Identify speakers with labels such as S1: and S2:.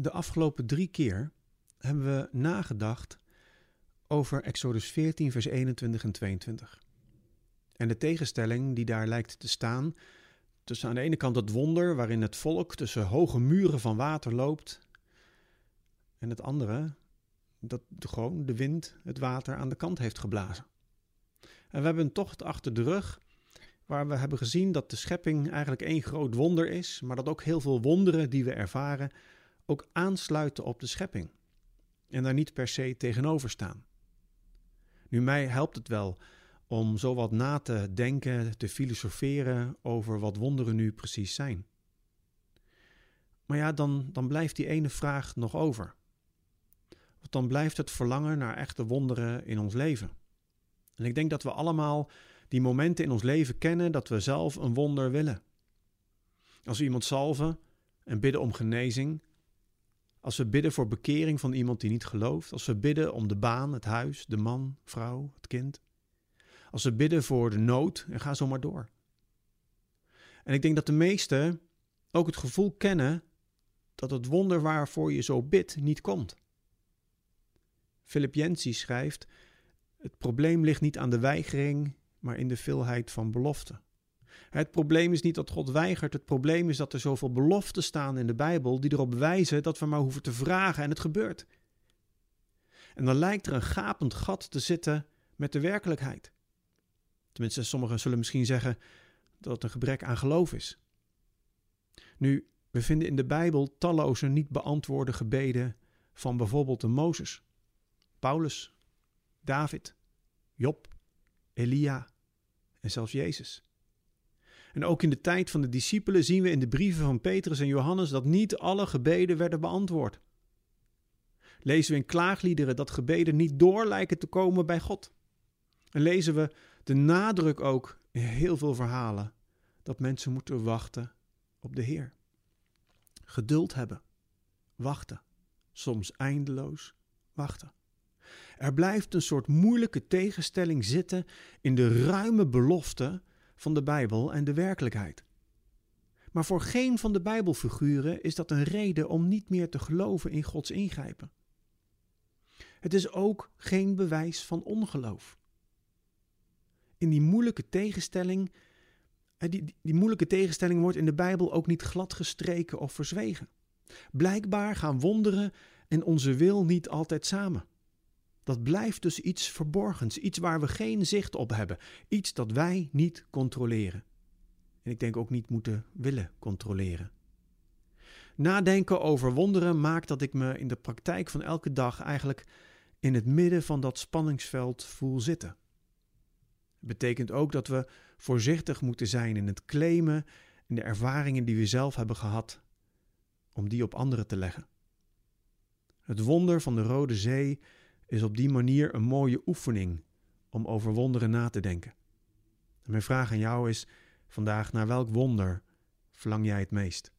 S1: De afgelopen drie keer hebben we nagedacht over Exodus 14, vers 21 en 22. En de tegenstelling die daar lijkt te staan tussen aan de ene kant het wonder waarin het volk tussen hoge muren van water loopt, en het andere dat gewoon de wind het water aan de kant heeft geblazen. En we hebben een tocht achter de rug waar we hebben gezien dat de schepping eigenlijk één groot wonder is, maar dat ook heel veel wonderen die we ervaren ook aansluiten op de schepping en daar niet per se tegenover staan. Nu, mij helpt het wel om zo wat na te denken, te filosoferen over wat wonderen nu precies zijn. Maar ja, dan, dan blijft die ene vraag nog over. Want dan blijft het verlangen naar echte wonderen in ons leven. En ik denk dat we allemaal die momenten in ons leven kennen dat we zelf een wonder willen. Als we iemand salven en bidden om genezing, als we bidden voor bekering van iemand die niet gelooft, als we bidden om de baan, het huis, de man, vrouw, het kind, als we bidden voor de nood en ga zo maar door. En ik denk dat de meesten ook het gevoel kennen dat het wonder waarvoor je zo bidt niet komt. Philip schrijft: Het probleem ligt niet aan de weigering, maar in de veelheid van beloften. Het probleem is niet dat God weigert, het probleem is dat er zoveel beloften staan in de Bijbel die erop wijzen dat we maar hoeven te vragen en het gebeurt. En dan lijkt er een gapend gat te zitten met de werkelijkheid. Tenminste, sommigen zullen misschien zeggen dat het een gebrek aan geloof is. Nu, we vinden in de Bijbel talloze niet beantwoorde gebeden van bijvoorbeeld de Mozes, Paulus, David, Job, Elia en zelfs Jezus. En ook in de tijd van de discipelen zien we in de brieven van Petrus en Johannes dat niet alle gebeden werden beantwoord. Lezen we in klaagliederen dat gebeden niet door lijken te komen bij God. En lezen we de nadruk ook in heel veel verhalen dat mensen moeten wachten op de Heer. Geduld hebben, wachten, soms eindeloos wachten. Er blijft een soort moeilijke tegenstelling zitten in de ruime belofte van de Bijbel en de werkelijkheid. Maar voor geen van de Bijbelfiguren is dat een reden om niet meer te geloven in Gods ingrijpen. Het is ook geen bewijs van ongeloof. In die moeilijke tegenstelling, die, die moeilijke tegenstelling wordt in de Bijbel ook niet glad gestreken of verzwegen. Blijkbaar gaan wonderen en onze wil niet altijd samen. Dat blijft dus iets verborgens, iets waar we geen zicht op hebben, iets dat wij niet controleren. En ik denk ook niet moeten willen controleren. Nadenken over wonderen maakt dat ik me in de praktijk van elke dag eigenlijk in het midden van dat spanningsveld voel zitten. Het betekent ook dat we voorzichtig moeten zijn in het claimen en de ervaringen die we zelf hebben gehad, om die op anderen te leggen. Het wonder van de Rode Zee is op die manier een mooie oefening om over wonderen na te denken. En mijn vraag aan jou is vandaag: naar welk wonder verlang jij het meest?